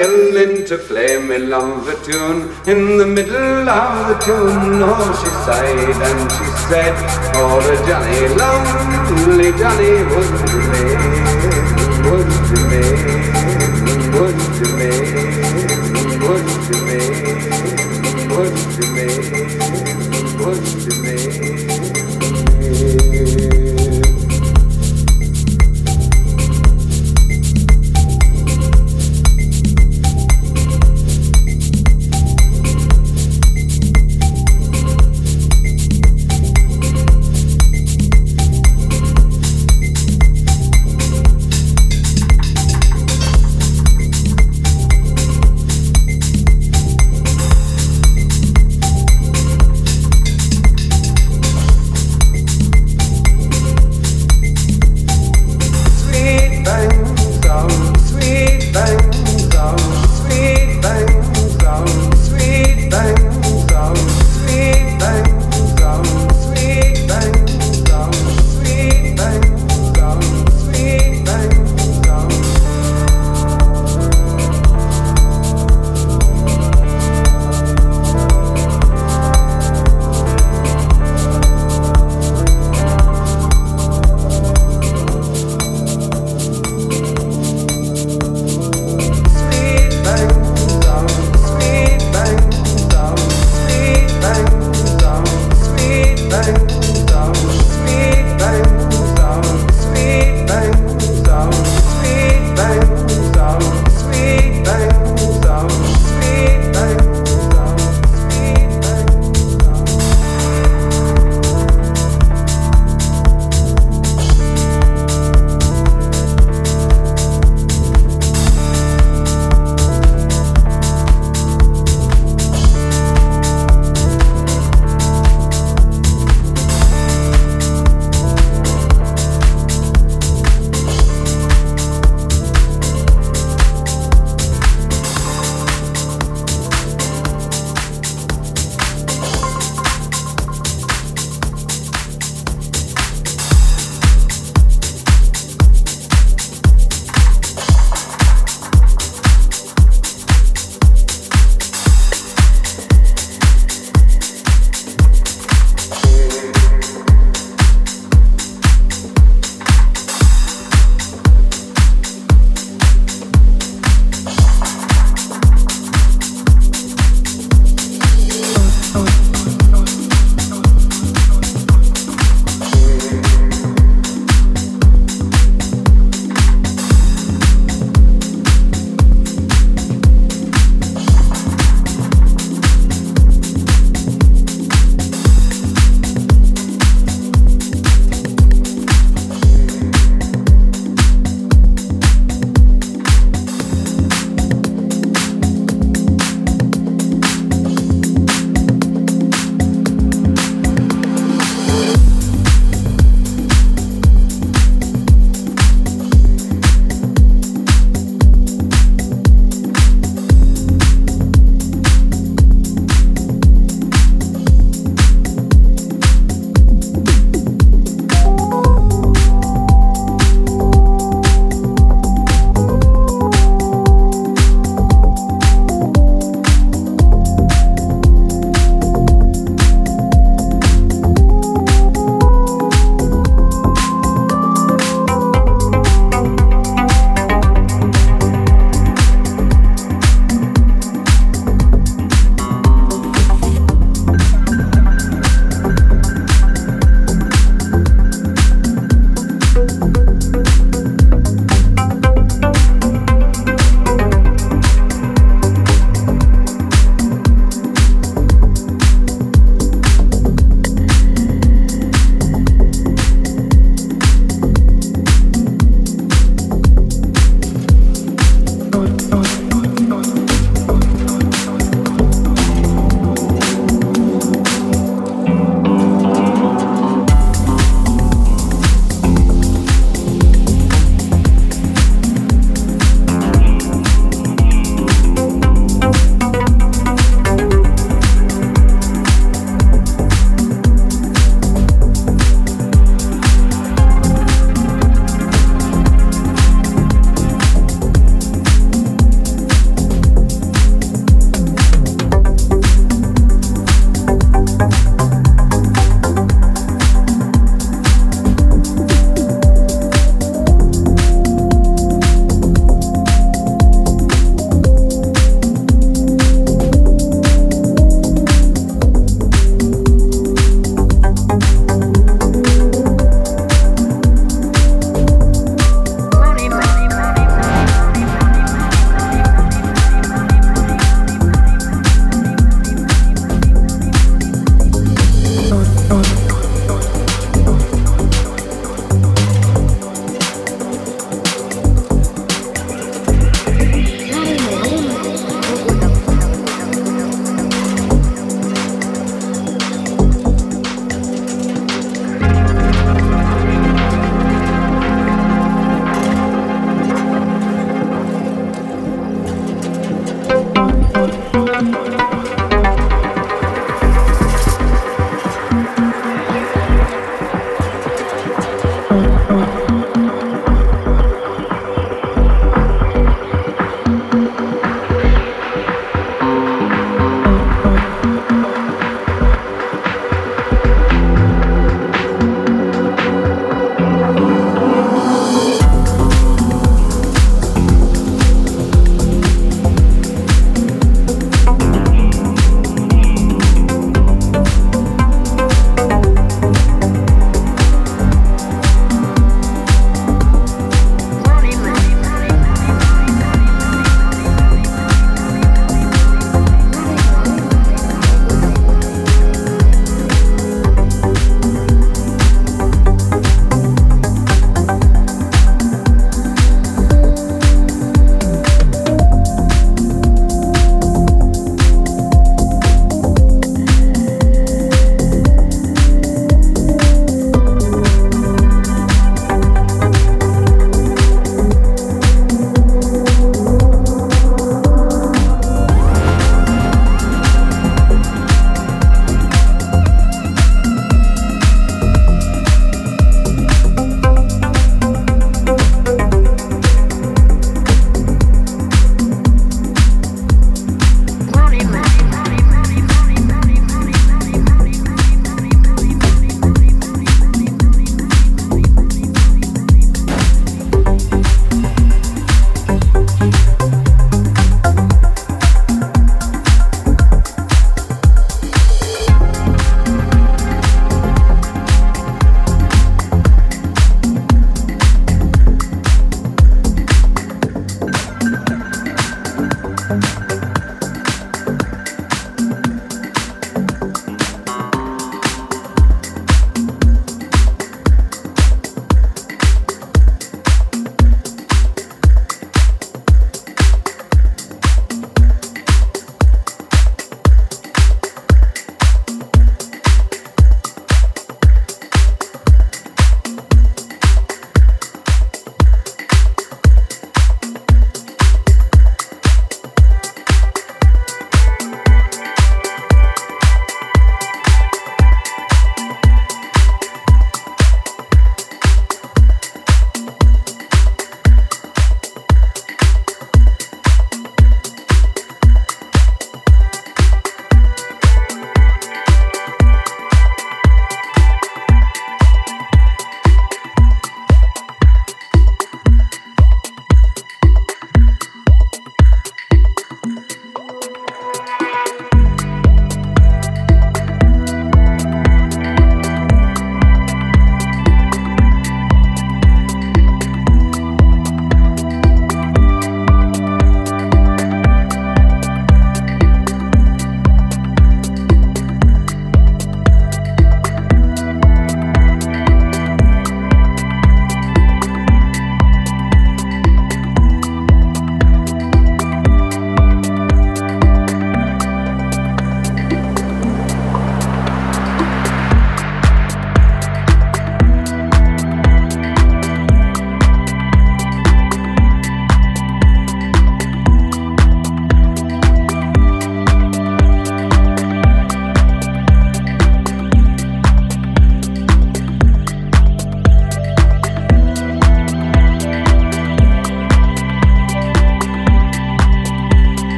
ill into flame in love a tune. In the middle of the tune, oh, she sighed and she said, Oh, the Johnny, lonely Johnny, would be, would be, would be, would be, would be, would be."